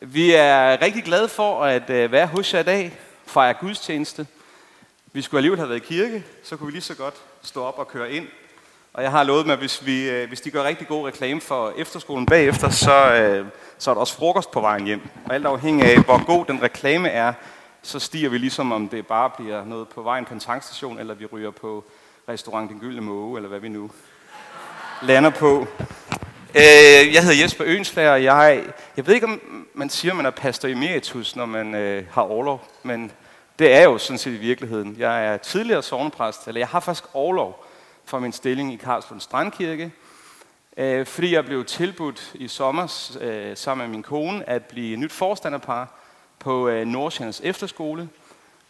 Vi er rigtig glade for at øh, være hos jer i dag, fejre gudstjeneste. Vi skulle alligevel have været i kirke, så kunne vi lige så godt stå op og køre ind. Og jeg har lovet mig, at hvis, vi, øh, hvis de gør rigtig god reklame for efterskolen bagefter, så, øh, så er der også frokost på vejen hjem. Og alt afhængig af, hvor god den reklame er, så stiger vi ligesom, om det bare bliver noget på vejen på en tankstation, eller vi ryger på restaurant Den Gyldne Måge, eller hvad vi nu lander på. Øh, jeg hedder Jesper Ønsberg, og jeg, jeg ved ikke, om man siger, at man er pastor emeritus, når man øh, har overlov, men det er jo sådan set i virkeligheden. Jeg er tidligere sovnepræst, eller jeg har faktisk overlov for min stilling i Karlslund Strandkirke, øh, fordi jeg blev tilbudt i sommer øh, sammen med min kone at blive nyt forstanderpar på øh, Nordsjællands Efterskole,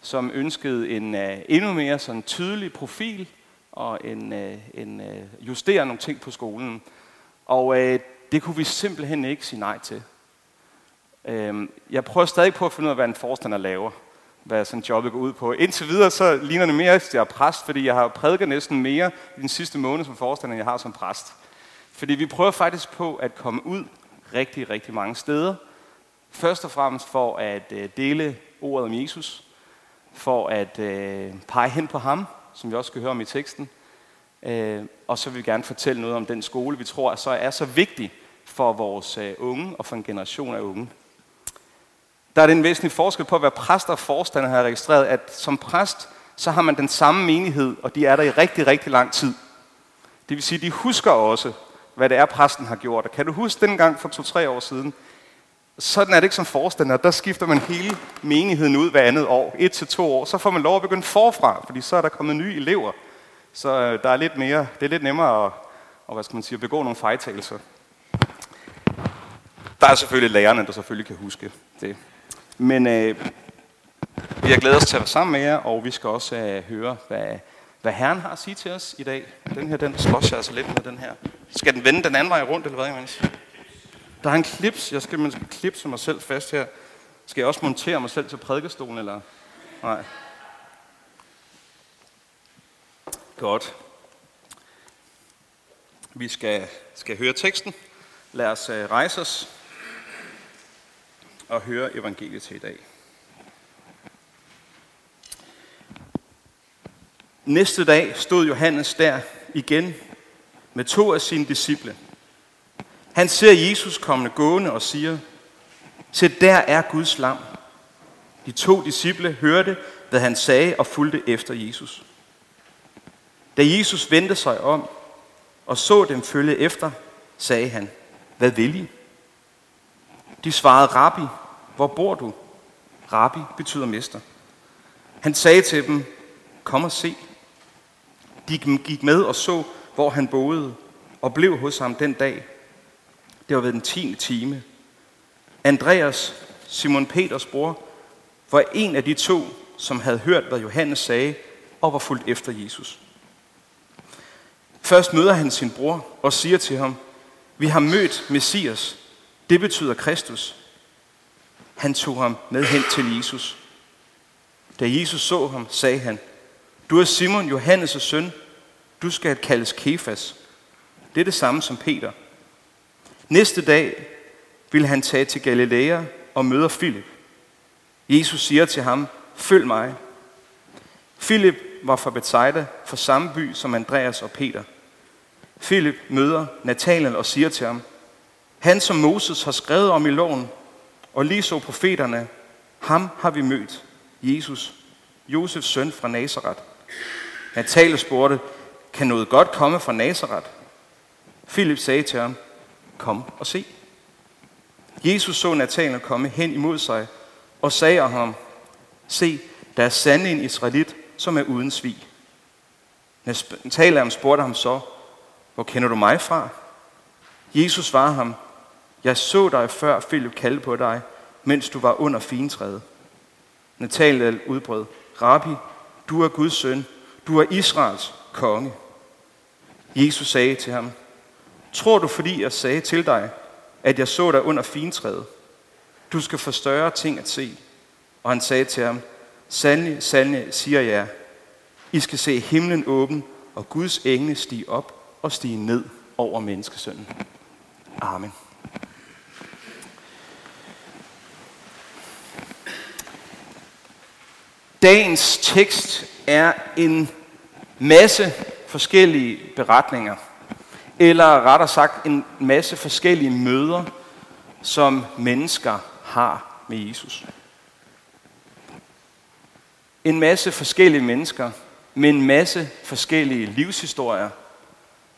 som ønskede en øh, endnu mere sådan tydelig profil og en, øh, en øh, justere nogle ting på skolen. Og øh, det kunne vi simpelthen ikke sige nej til. Øh, jeg prøver stadig på at finde ud af, hvad en forstander laver. Hvad sådan jobbet går ud på. Indtil videre så ligner det mere, at jeg er præst, fordi jeg har prædiket næsten mere i den sidste måned som forstander, end jeg har som præst. Fordi vi prøver faktisk på at komme ud rigtig, rigtig mange steder. Først og fremmest for at øh, dele ordet om Jesus. For at øh, pege hen på ham, som vi også skal høre om i teksten. Øh, og så vil vi gerne fortælle noget om den skole, vi tror så er så vigtig for vores øh, unge og for en generation af unge. Der er den væsentlige forskel på at være præst og forstander, har registreret, at som præst, så har man den samme menighed, og de er der i rigtig, rigtig lang tid. Det vil sige, de husker også, hvad det er, præsten har gjort. Og kan du huske dengang for to-tre år siden? Sådan er det ikke som forstander. Der skifter man hele menigheden ud hver andet år. Et til to år. Så får man lov at begynde forfra, fordi så er der kommet nye elever. Så øh, der er lidt mere, det er lidt nemmere at, og hvad skal man sige, at begå nogle fejltagelser. Der er selvfølgelig lærerne, der selvfølgelig kan huske det. Men øh, vi har glædet os til at være sammen med jer, og vi skal også øh, høre, hvad, hvad Herren har at sige til os i dag. Den her, den slås jeg altså lidt med den her. Skal den vende den anden vej rundt, eller hvad, Johannes? Der er en klips. Jeg skal, man skal klipse mig selv fast her. Skal jeg også montere mig selv til prædikestolen, eller? Nej. Godt. Vi skal, skal høre teksten. Lad os øh, rejse os og høre evangeliet til i dag. Næste dag stod Johannes der igen med to af sine disciple. Han ser Jesus kommende gående og siger, Se, der er Guds lam. De to disciple hørte, hvad han sagde og fulgte efter Jesus. Da Jesus vendte sig om og så dem følge efter, sagde han, hvad vil I? De svarede, Rabbi, hvor bor du? Rabbi betyder mester. Han sagde til dem, kom og se. De gik med og så, hvor han boede, og blev hos ham den dag. Det var ved den tiende time. Andreas, Simon Peters bror, var en af de to, som havde hørt, hvad Johannes sagde, og var fulgt efter Jesus. Først møder han sin bror og siger til ham, vi har mødt Messias, det betyder Kristus. Han tog ham med hen til Jesus. Da Jesus så ham, sagde han, du er Simon, Johannes' søn, du skal kaldes Kefas. Det er det samme som Peter. Næste dag vil han tage til Galilea og møder Filip. Jesus siger til ham, følg mig. Filip var fra Bethsaida, fra samme by som Andreas og Peter. Filip møder Nathanael og siger til ham, han som Moses har skrevet om i loven, og lige så profeterne, ham har vi mødt, Jesus, Josefs søn fra Nazareth. Nathanael spurgte, kan noget godt komme fra Nazareth? Filip sagde til ham, kom og se. Jesus så Nathanael komme hen imod sig og sagde om ham, se, der er sande en israelit, som er uden svig. Nathanael spurgte ham så, hvor kender du mig fra? Jesus svarede ham, jeg så dig før Philip kaldte på dig, mens du var under fintræet. Nathanael udbrød, Rabbi, du er Guds søn, du er Israels konge. Jesus sagde til ham, tror du fordi jeg sagde til dig, at jeg så dig under fintræet? Du skal få større ting at se. Og han sagde til ham, sandelig, sandelig, siger jeg, I skal se himlen åben, og Guds engle stige op og stige ned over menneskesønnen. Amen. Dagens tekst er en masse forskellige beretninger, eller rettere sagt en masse forskellige møder, som mennesker har med Jesus. En masse forskellige mennesker med en masse forskellige livshistorier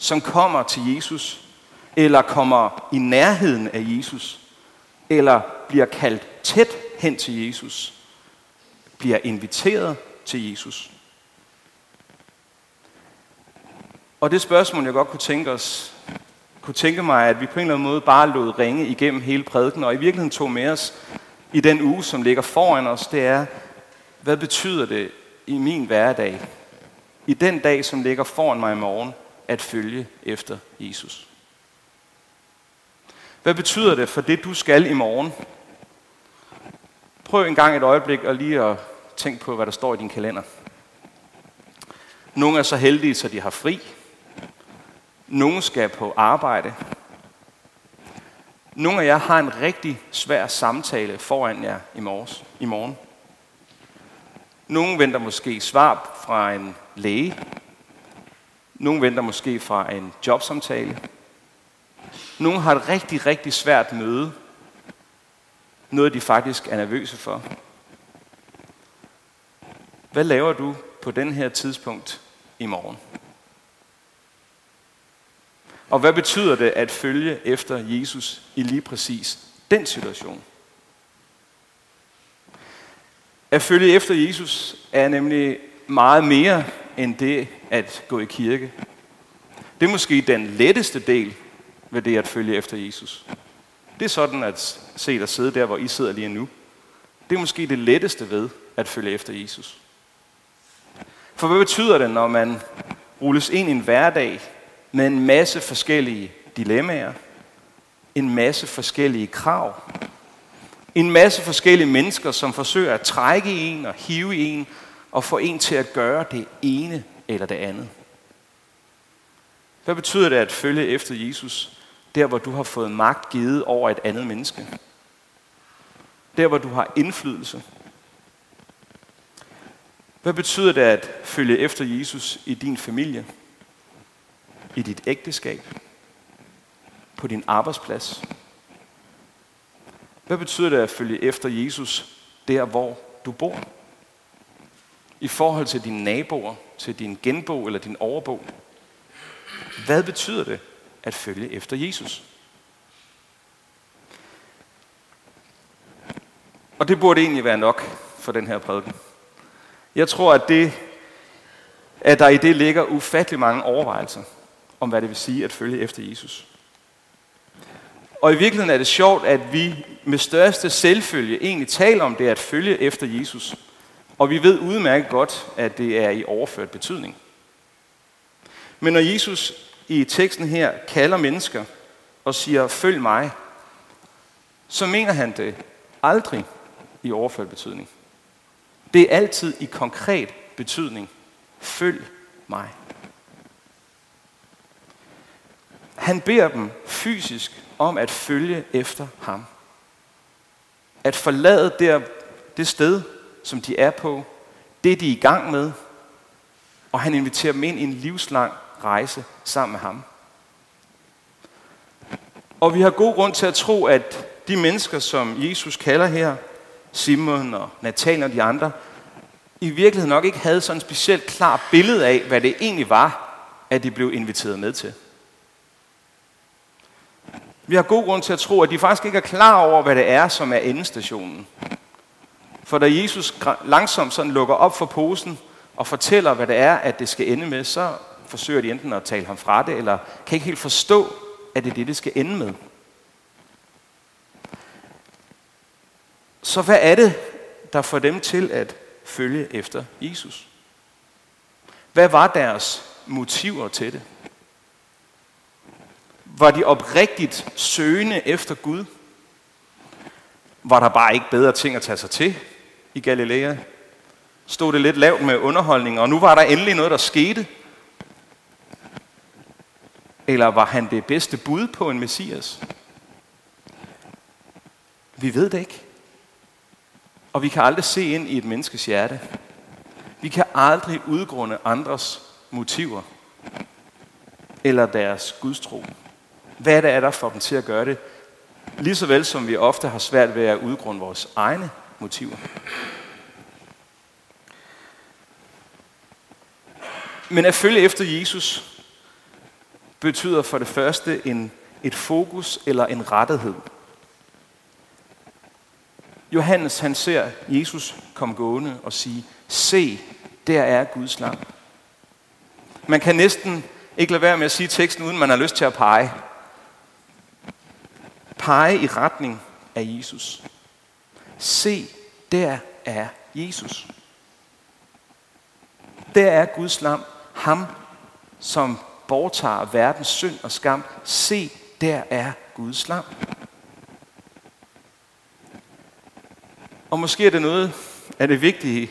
som kommer til Jesus, eller kommer i nærheden af Jesus, eller bliver kaldt tæt hen til Jesus, bliver inviteret til Jesus. Og det spørgsmål, jeg godt kunne tænke os, kunne tænke mig, at vi på en eller anden måde bare lod ringe igennem hele prædiken, og i virkeligheden tog med os i den uge, som ligger foran os, det er, hvad betyder det i min hverdag, i den dag, som ligger foran mig i morgen, at følge efter Jesus? Hvad betyder det for det, du skal i morgen? Prøv en gang et øjeblik og lige at tænke på, hvad der står i din kalender. Nogle er så heldige, så de har fri. Nogle skal på arbejde. Nogle af jer har en rigtig svær samtale foran jer i, morges, i morgen. Nogle venter måske svar fra en læge. Nogle venter måske fra en jobsamtale. Nogle har et rigtig, rigtig svært møde. Noget, de faktisk er nervøse for. Hvad laver du på den her tidspunkt i morgen? Og hvad betyder det at følge efter Jesus i lige præcis den situation? At følge efter Jesus er nemlig meget mere end det at gå i kirke. Det er måske den letteste del ved det at følge efter Jesus. Det er sådan at se dig sidde der, hvor I sidder lige nu. Det er måske det letteste ved at følge efter Jesus. For hvad betyder det, når man rulles ind i en hverdag med en masse forskellige dilemmaer, en masse forskellige krav, en masse forskellige mennesker, som forsøger at trække en og hive en og få en til at gøre det ene eller det andet. Hvad betyder det at følge efter Jesus, der hvor du har fået magt givet over et andet menneske? Der hvor du har indflydelse? Hvad betyder det at følge efter Jesus i din familie? I dit ægteskab? På din arbejdsplads? Hvad betyder det at følge efter Jesus der, hvor du bor? I forhold til dine naboer, til din genbo eller din overbo? Hvad betyder det at følge efter Jesus? Og det burde egentlig være nok for den her prædiken. Jeg tror, at, det, at der i det ligger ufattelig mange overvejelser om, hvad det vil sige at følge efter Jesus. Og i virkeligheden er det sjovt, at vi med største selvfølge egentlig taler om det at følge efter Jesus. Og vi ved udmærket godt, at det er i overført betydning. Men når Jesus i teksten her kalder mennesker og siger, følg mig, så mener han det aldrig i overført betydning. Det er altid i konkret betydning. Følg mig. Han beder dem fysisk om at følge efter ham. At forlade der, det sted, som de er på, det de er i gang med, og han inviterer dem ind i en livslang rejse sammen med ham. Og vi har god grund til at tro, at de mennesker, som Jesus kalder her, Simon og Nathanael og de andre, i virkeligheden nok ikke havde sådan et specielt klart billede af, hvad det egentlig var, at de blev inviteret med til. Vi har god grund til at tro, at de faktisk ikke er klar over, hvad det er, som er endestationen. For da Jesus langsomt sådan lukker op for posen og fortæller, hvad det er, at det skal ende med, så forsøger de enten at tale ham fra det, eller kan ikke helt forstå, at det er det, det skal ende med. Så hvad er det, der får dem til at følge efter Jesus? Hvad var deres motiver til det? Var de oprigtigt søgende efter Gud? Var der bare ikke bedre ting at tage sig til i Galilea? Stod det lidt lavt med underholdning, og nu var der endelig noget, der skete? Eller var han det bedste bud på en messias? Vi ved det ikke. Og vi kan aldrig se ind i et menneskes hjerte. Vi kan aldrig udgrunde andres motiver eller deres gudstro. Hvad er det, er der får dem til at gøre det? Lige så vel som vi ofte har svært ved at udgrunde vores egne motiver. Men at følge efter Jesus betyder for det første en, et fokus eller en rettighed. Johannes han ser Jesus komme gående og sige, se, der er Guds lam. Man kan næsten ikke lade være med at sige teksten, uden man har lyst til at pege. Pege i retning af Jesus. Se, der er Jesus. Der er Guds lam, ham som bortager verdens synd og skam. Se, der er Guds lam. Og måske er det noget af det vigtige,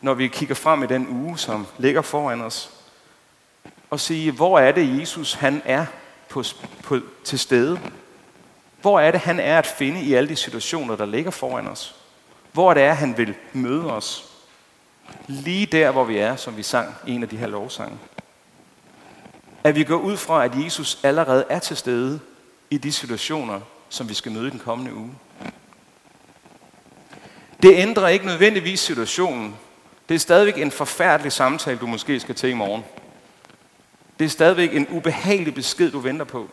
når vi kigger frem i den uge, som ligger foran os, og sige, hvor er det Jesus, han er på, på, til stede? Hvor er det, han er at finde i alle de situationer, der ligger foran os? Hvor er det er, han vil møde os? Lige der, hvor vi er, som vi sang i en af de her lovsange. At vi går ud fra, at Jesus allerede er til stede i de situationer, som vi skal møde den kommende uge. Det ændrer ikke nødvendigvis situationen. Det er stadigvæk en forfærdelig samtale, du måske skal til i morgen. Det er stadigvæk en ubehagelig besked, du venter på.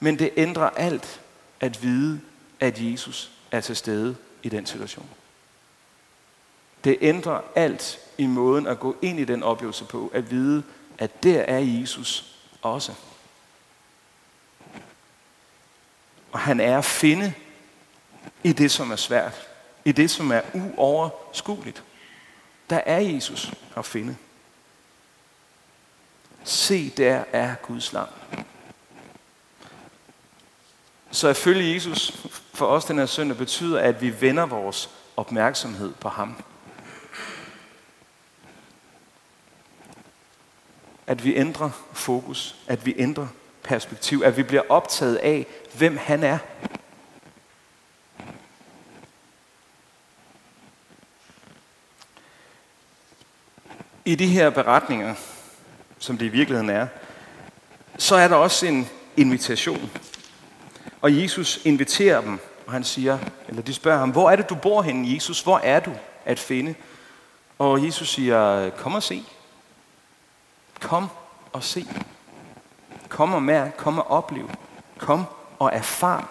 Men det ændrer alt at vide, at Jesus er til stede i den situation. Det ændrer alt i måden at gå ind i den oplevelse på, at vide, at der er Jesus også. Og han er at finde i det, som er svært. I det, som er uoverskueligt. Der er Jesus at finde. Se, der er Guds lam. Så at følge Jesus for os den her søndag betyder, at vi vender vores opmærksomhed på ham. At vi ændrer fokus, at vi ændrer perspektiv, at vi bliver optaget af, hvem han er. I de her beretninger, som det i virkeligheden er, så er der også en invitation. Og Jesus inviterer dem, og han siger, eller de spørger ham, hvor er det, du bor henne, Jesus? Hvor er du at finde? Og Jesus siger, kom og se. Kom og se. Kom og mærk, kom og oplev. Kom og erfar.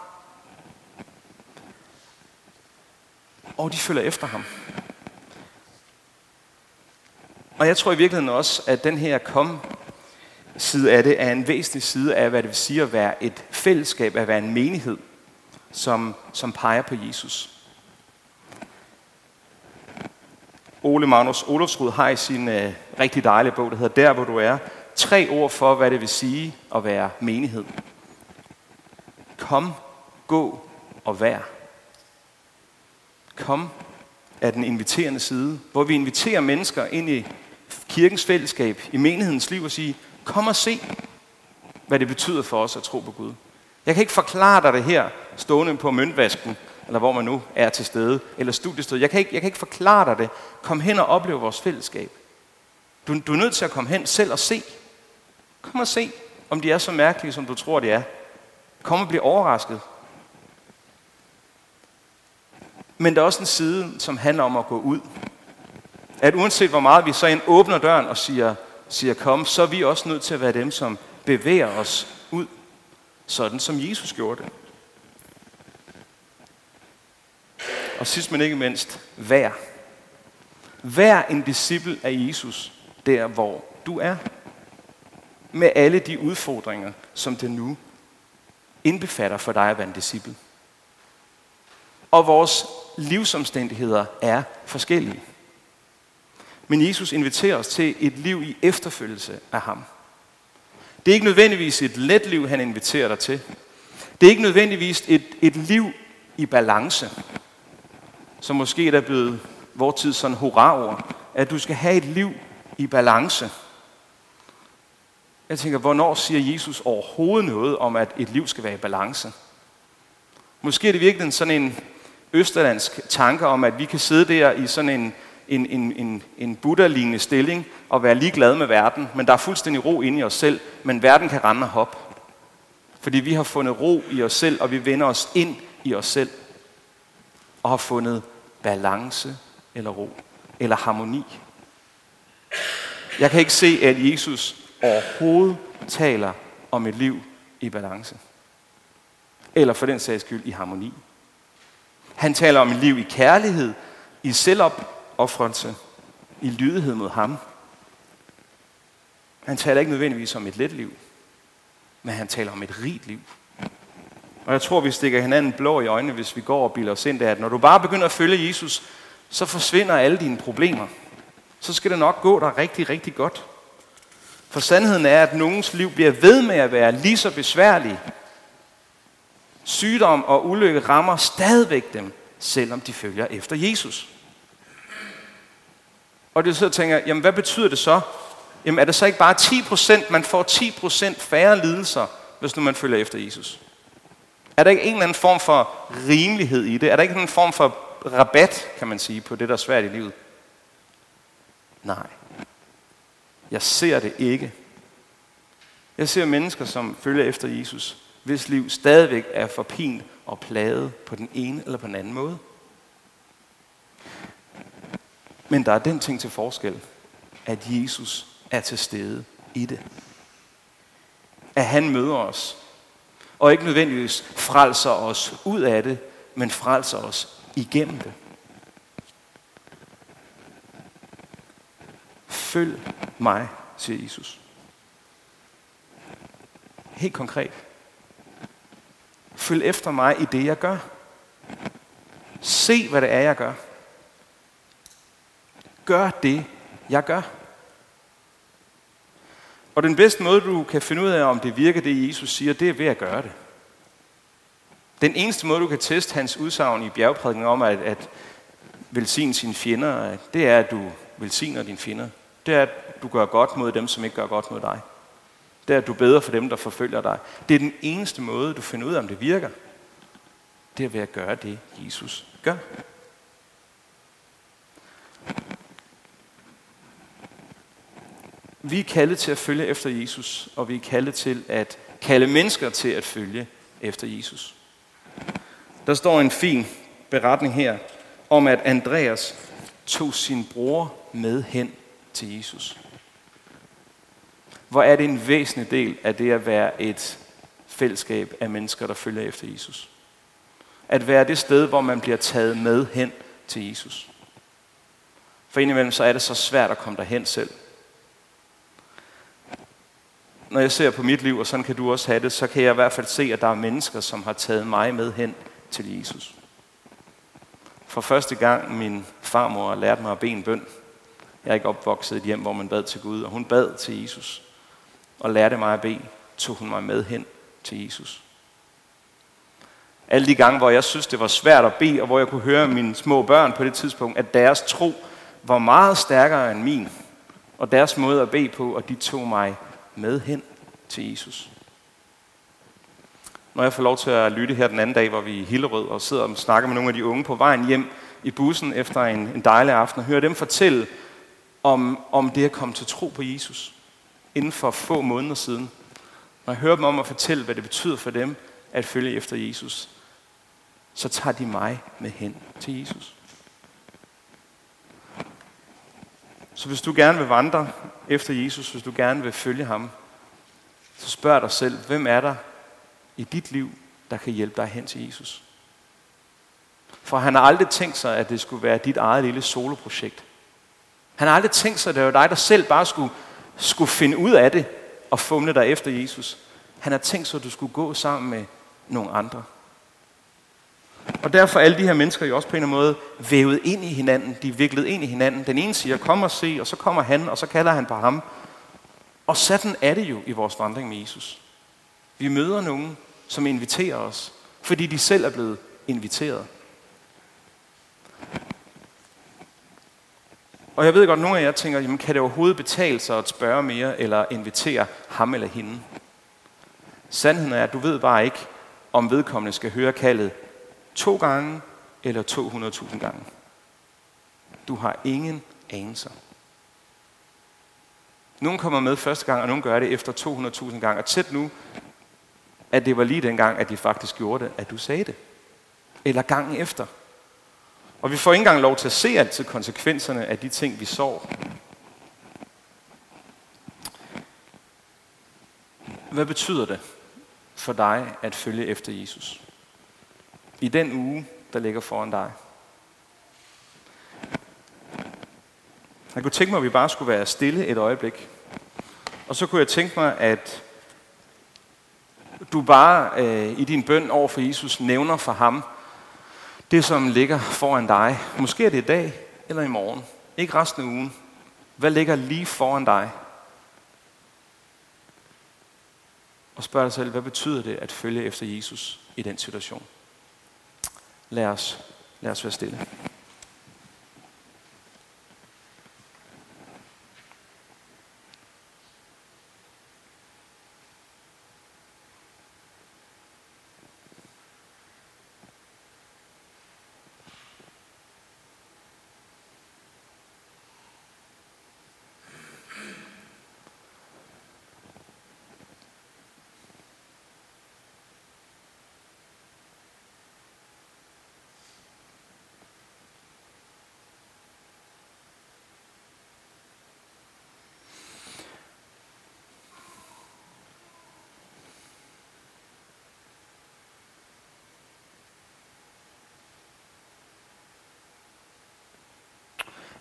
Og de følger efter ham. Og jeg tror i virkeligheden også, at den her kom side af det er en væsentlig side af, hvad det vil sige at være et fællesskab, at være en menighed, som, som peger på Jesus. Ole Magnus Olofsrud har i sin øh, rigtig dejlige bog, der hedder Der, hvor du er, tre ord for, hvad det vil sige at være menighed. Kom, gå og vær. Kom er den inviterende side, hvor vi inviterer mennesker ind i kirkens fællesskab, i menighedens liv og sige, kom og se, hvad det betyder for os at tro på Gud. Jeg kan ikke forklare dig det her, stående på møntvasken, eller hvor man nu er til stede, eller studiested. Jeg kan ikke, jeg kan ikke forklare dig det. Kom hen og oplev vores fællesskab. Du, du er nødt til at komme hen selv og se. Kom og se, om de er så mærkelige, som du tror, de er. Kom og bliv overrasket. Men der er også en side, som handler om at gå ud at uanset hvor meget vi så ind åbner døren og siger, siger kom, så er vi også nødt til at være dem, som bevæger os sådan som Jesus gjorde det. Og sidst men ikke mindst, vær. Vær en disciple af Jesus, der hvor du er. Med alle de udfordringer, som det nu indbefatter for dig at være en disciple. Og vores livsomstændigheder er forskellige. Men Jesus inviterer os til et liv i efterfølgelse af ham. Det er ikke nødvendigvis et let liv, han inviterer dig til. Det er ikke nødvendigvis et, et liv i balance, som måske er der blevet vores tid sådan hurra at du skal have et liv i balance. Jeg tænker, hvornår siger Jesus overhovedet noget om, at et liv skal være i balance? Måske er det virkelig sådan en østerlandsk tanke om, at vi kan sidde der i sådan en en, en, en, en Buddha-lignende stilling og være ligeglad med verden, men der er fuldstændig ro inde i os selv, men verden kan rende og hoppe. Fordi vi har fundet ro i os selv, og vi vender os ind i os selv, og har fundet balance eller ro, eller harmoni. Jeg kan ikke se, at Jesus overhovedet taler om et liv i balance. Eller for den sags skyld i harmoni. Han taler om et liv i kærlighed, i selvop offrelse i lydighed mod ham. Han taler ikke nødvendigvis om et let liv, men han taler om et rigt liv. Og jeg tror, vi stikker hinanden blå i øjnene, hvis vi går og bilder os ind, at når du bare begynder at følge Jesus, så forsvinder alle dine problemer. Så skal det nok gå dig rigtig, rigtig godt. For sandheden er, at nogens liv bliver ved med at være lige så besværlig. Sygdom og ulykke rammer stadigvæk dem, selvom de følger efter Jesus. Og det så tænker, jamen hvad betyder det så? Jamen er det så ikke bare 10%, man får 10% færre lidelser, hvis nu man følger efter Jesus? Er der ikke en eller anden form for rimelighed i det? Er der ikke en form for rabat, kan man sige, på det, der er svært i livet? Nej. Jeg ser det ikke. Jeg ser mennesker, som følger efter Jesus, hvis liv stadigvæk er forpint og plaget på den ene eller på den anden måde. Men der er den ting til forskel, at Jesus er til stede i det. At han møder os, og ikke nødvendigvis frelser os ud af det, men frelser os igennem det. Følg mig, siger Jesus. Helt konkret. Følg efter mig i det, jeg gør. Se, hvad det er, jeg gør. Gør det, jeg gør. Og den bedste måde, du kan finde ud af, om det virker, det Jesus siger, det er ved at gøre det. Den eneste måde, du kan teste hans udsagn i bjergprædiken om at, at velsigne sine fjender, det er, at du velsigner dine fjender. Det er, at du gør godt mod dem, som ikke gør godt mod dig. Det er, at du beder for dem, der forfølger dig. Det er den eneste måde, du finder ud af, om det virker. Det er ved at gøre det, Jesus gør. Vi er kaldet til at følge efter Jesus, og vi er kaldet til at kalde mennesker til at følge efter Jesus. Der står en fin beretning her om, at Andreas tog sin bror med hen til Jesus. Hvor er det en væsentlig del af det at være et fællesskab af mennesker, der følger efter Jesus. At være det sted, hvor man bliver taget med hen til Jesus. For indimellem så er det så svært at komme derhen selv. Når jeg ser på mit liv, og sådan kan du også have det, så kan jeg i hvert fald se, at der er mennesker, som har taget mig med hen til Jesus. For første gang min farmor lærte mig at bede en bøn. Jeg er ikke opvokset i et hjem, hvor man bad til Gud, og hun bad til Jesus. Og lærte mig at bede, tog hun mig med hen til Jesus. Alle de gange, hvor jeg synes, det var svært at bede, og hvor jeg kunne høre mine små børn på det tidspunkt, at deres tro var meget stærkere end min, og deres måde at bede på, og de tog mig med hen til Jesus når jeg får lov til at lytte her den anden dag, hvor vi i Hillerød og sidder og snakker med nogle af de unge på vejen hjem i bussen efter en, en dejlig aften, og hører dem fortælle om, om det at komme til tro på Jesus inden for få måneder siden. Når jeg hører dem om at fortælle, hvad det betyder for dem at følge efter Jesus, så tager de mig med hen til Jesus. Så hvis du gerne vil vandre efter Jesus, hvis du gerne vil følge ham, så spørg dig selv, hvem er der i dit liv, der kan hjælpe dig hen til Jesus. For han har aldrig tænkt sig, at det skulle være dit eget lille soloprojekt. Han har aldrig tænkt sig, at det var dig, der selv bare skulle, skulle finde ud af det og fumle dig efter Jesus. Han har tænkt sig, at du skulle gå sammen med nogle andre. Og derfor er alle de her mennesker jo også på en eller anden måde vævet ind i hinanden. De er viklet ind i hinanden. Den ene siger, kom og se, og så kommer han, og så kalder han på ham. Og sådan er det jo i vores vandring med Jesus. Vi møder nogen, som inviterer os, fordi de selv er blevet inviteret. Og jeg ved godt, at nogle af jer tænker, jamen, kan det overhovedet betale sig at spørge mere, eller invitere ham eller hende? Sandheden er, at du ved bare ikke, om vedkommende skal høre kaldet to gange eller 200.000 gange. Du har ingen anelser. Nogen kommer med første gang, og nogen gør det efter 200.000 gange. Og tæt nu, at det var lige den gang, at de faktisk gjorde det, at du sagde det. Eller gangen efter. Og vi får ikke engang lov til at se altid konsekvenserne af de ting, vi sår. Hvad betyder det for dig at følge efter Jesus? I den uge, der ligger foran dig. Jeg kunne tænke mig, at vi bare skulle være stille et øjeblik. Og så kunne jeg tænke mig, at du bare øh, i din bøn over for Jesus nævner for ham det, som ligger foran dig. Måske er det i dag eller i morgen. Ikke resten af ugen. Hvad ligger lige foran dig? Og spørg dig selv, hvad betyder det at følge efter Jesus i den situation? Lad os, lad os være stille.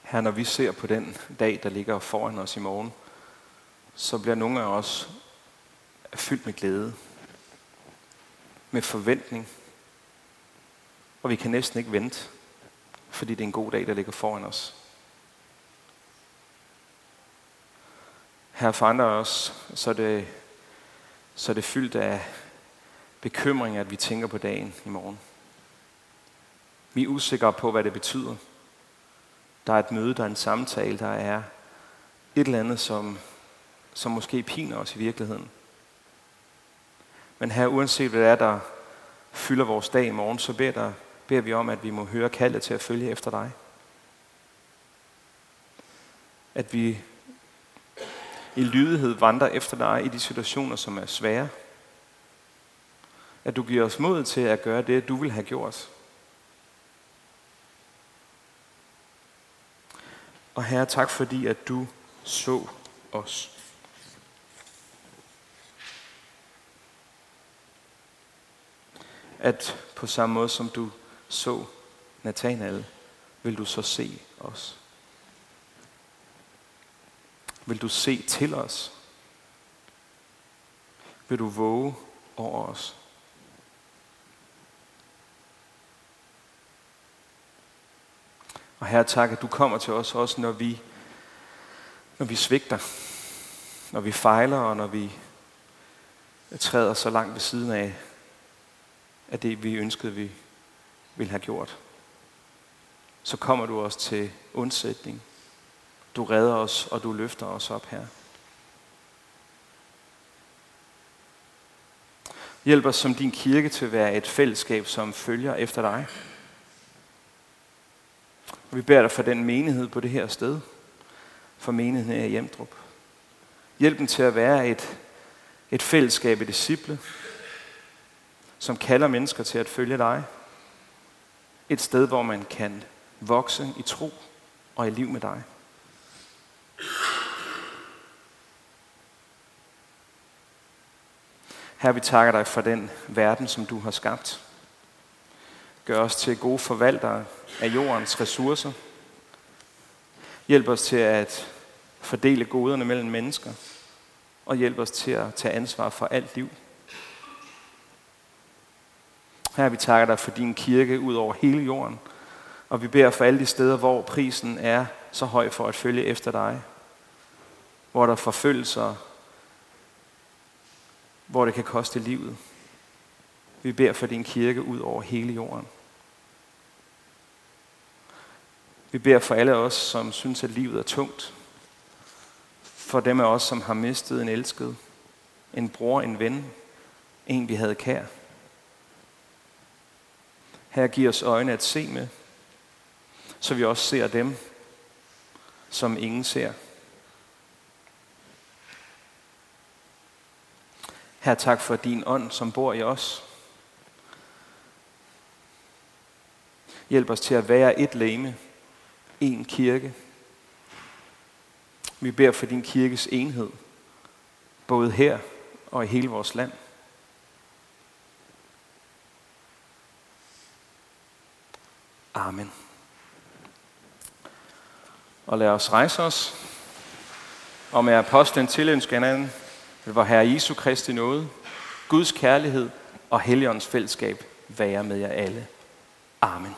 Her, når vi ser på den dag, der ligger foran os i morgen, så bliver nogle af os fyldt med glæde, med forventning, og vi kan næsten ikke vente, fordi det er en god dag, der ligger foran os. Her for andre os, så er det, så er det fyldt af bekymring, at vi tænker på dagen i morgen. Vi er usikre på, hvad det betyder der er et møde, der er en samtale, der er et eller andet, som, som måske piner os i virkeligheden. Men her, uanset hvad det er, der fylder vores dag i morgen, så beder, der, beder vi om, at vi må høre kaldet til at følge efter dig. At vi i lydighed vandrer efter dig i de situationer, som er svære. At du giver os mod til at gøre det, du vil have gjort. Og Herre, tak fordi, at du så os. At på samme måde som du så Nathanael, vil du så se os. Vil du se til os? Vil du våge over os? Og her tak, at du kommer til os også, når vi, når vi svigter, når vi fejler, og når vi træder så langt ved siden af, af det, vi ønskede, vi ville have gjort. Så kommer du også til undsætning. Du redder os, og du løfter os op her. Hjælp os som din kirke til at være et fællesskab, som følger efter dig. Og vi beder dig for den menighed på det her sted, for menigheden i Hjemdrup. Hjælp dem til at være et, et fællesskab af disciple, som kalder mennesker til at følge dig. Et sted, hvor man kan vokse i tro og i liv med dig. Her vi takker dig for den verden, som du har skabt. Gør os til gode forvaltere af jordens ressourcer. Hjælp os til at fordele goderne mellem mennesker. Og hjælp os til at tage ansvar for alt liv. Her vi takker dig for din kirke ud over hele jorden. Og vi beder for alle de steder, hvor prisen er så høj for at følge efter dig. Hvor der er forfølgelser, hvor det kan koste livet. Vi beder for din kirke ud over hele jorden. Vi beder for alle os, som synes, at livet er tungt. For dem af os, som har mistet en elsket, en bror, en ven, en vi havde kær. Her giver os øjne at se med. så vi også ser dem, som ingen ser. Her tak for din ånd, som bor i os. Hjælp os til at være et læme, en kirke. Vi beder for din kirkes enhed, både her og i hele vores land. Amen. Og lad os rejse os, og med apostlen tilønske hinanden, hvor Herre Jesu Kristi nåde, Guds kærlighed og Helligåndens fællesskab være med jer alle. Amen.